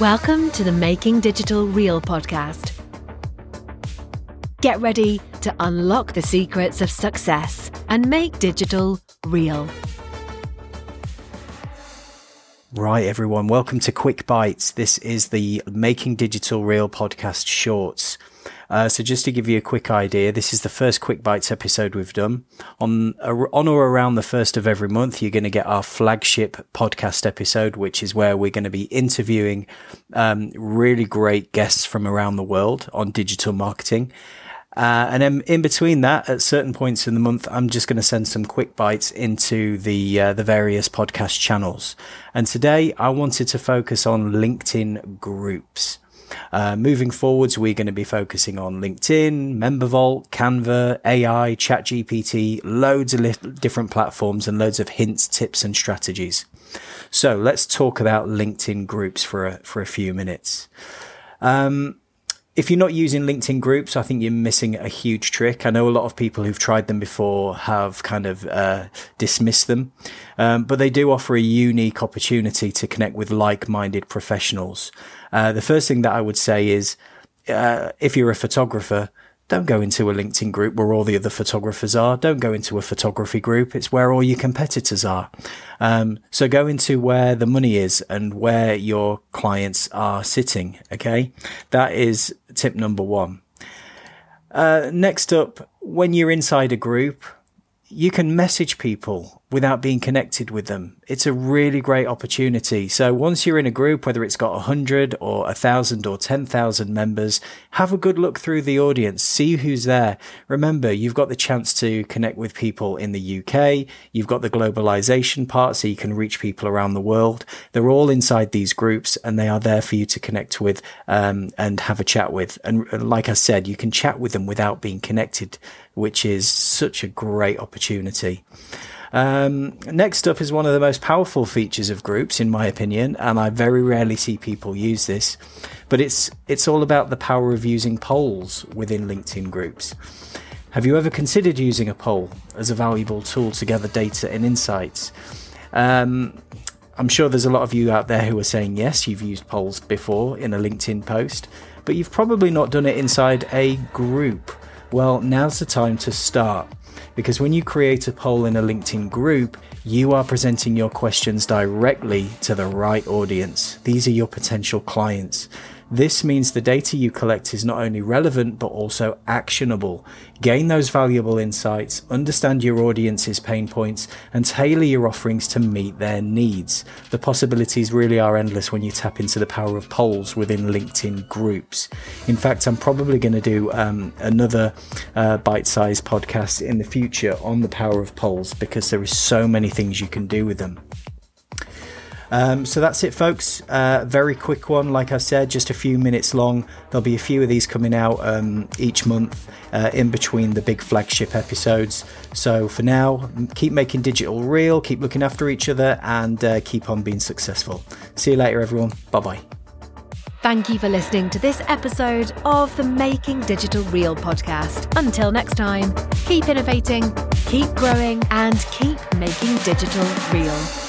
Welcome to the Making Digital Real podcast. Get ready to unlock the secrets of success and make digital real. Right, everyone, welcome to Quick Bites. This is the Making Digital Real podcast shorts. Uh, so just to give you a quick idea, this is the first Quick Bites episode we've done. On, on or around the first of every month, you're going to get our flagship podcast episode, which is where we're going to be interviewing um, really great guests from around the world on digital marketing. Uh, and then in between that, at certain points in the month, I'm just going to send some quick bites into the uh, the various podcast channels. And today, I wanted to focus on LinkedIn groups. Uh, moving forwards, we're going to be focusing on LinkedIn, MemberVault, Canva, AI, ChatGPT, loads of li- different platforms and loads of hints, tips and strategies. So let's talk about LinkedIn groups for a, for a few minutes. Um, if you're not using LinkedIn groups, I think you're missing a huge trick. I know a lot of people who've tried them before have kind of uh, dismissed them, um, but they do offer a unique opportunity to connect with like-minded professionals. Uh, the first thing that I would say is, uh, if you're a photographer, don't go into a LinkedIn group where all the other photographers are. Don't go into a photography group. It's where all your competitors are. Um, so go into where the money is and where your clients are sitting. Okay. That is tip number one. Uh, next up, when you're inside a group, you can message people without being connected with them. It's a really great opportunity. So once you're in a group, whether it's got a hundred or a thousand or 10,000 members, have a good look through the audience, see who's there. Remember, you've got the chance to connect with people in the UK. You've got the globalization part, so you can reach people around the world. They're all inside these groups and they are there for you to connect with, um, and have a chat with. And like I said, you can chat with them without being connected, which is such a great opportunity. Um, next up is one of the most powerful features of groups, in my opinion, and I very rarely see people use this, but it's it's all about the power of using polls within LinkedIn groups. Have you ever considered using a poll as a valuable tool to gather data and insights? Um, I'm sure there's a lot of you out there who are saying yes, you've used polls before in a LinkedIn post, but you've probably not done it inside a group. Well, now's the time to start. Because when you create a poll in a LinkedIn group, you are presenting your questions directly to the right audience. These are your potential clients. This means the data you collect is not only relevant, but also actionable. Gain those valuable insights, understand your audience's pain points, and tailor your offerings to meet their needs. The possibilities really are endless when you tap into the power of polls within LinkedIn groups. In fact, I'm probably going to do um, another uh, bite sized podcast in the future on the power of polls because there is so many things you can do with them. Um, so that's it, folks. Uh, very quick one, like I said, just a few minutes long. There'll be a few of these coming out um, each month uh, in between the big flagship episodes. So for now, keep making digital real, keep looking after each other, and uh, keep on being successful. See you later, everyone. Bye bye. Thank you for listening to this episode of the Making Digital Real podcast. Until next time, keep innovating, keep growing, and keep making digital real.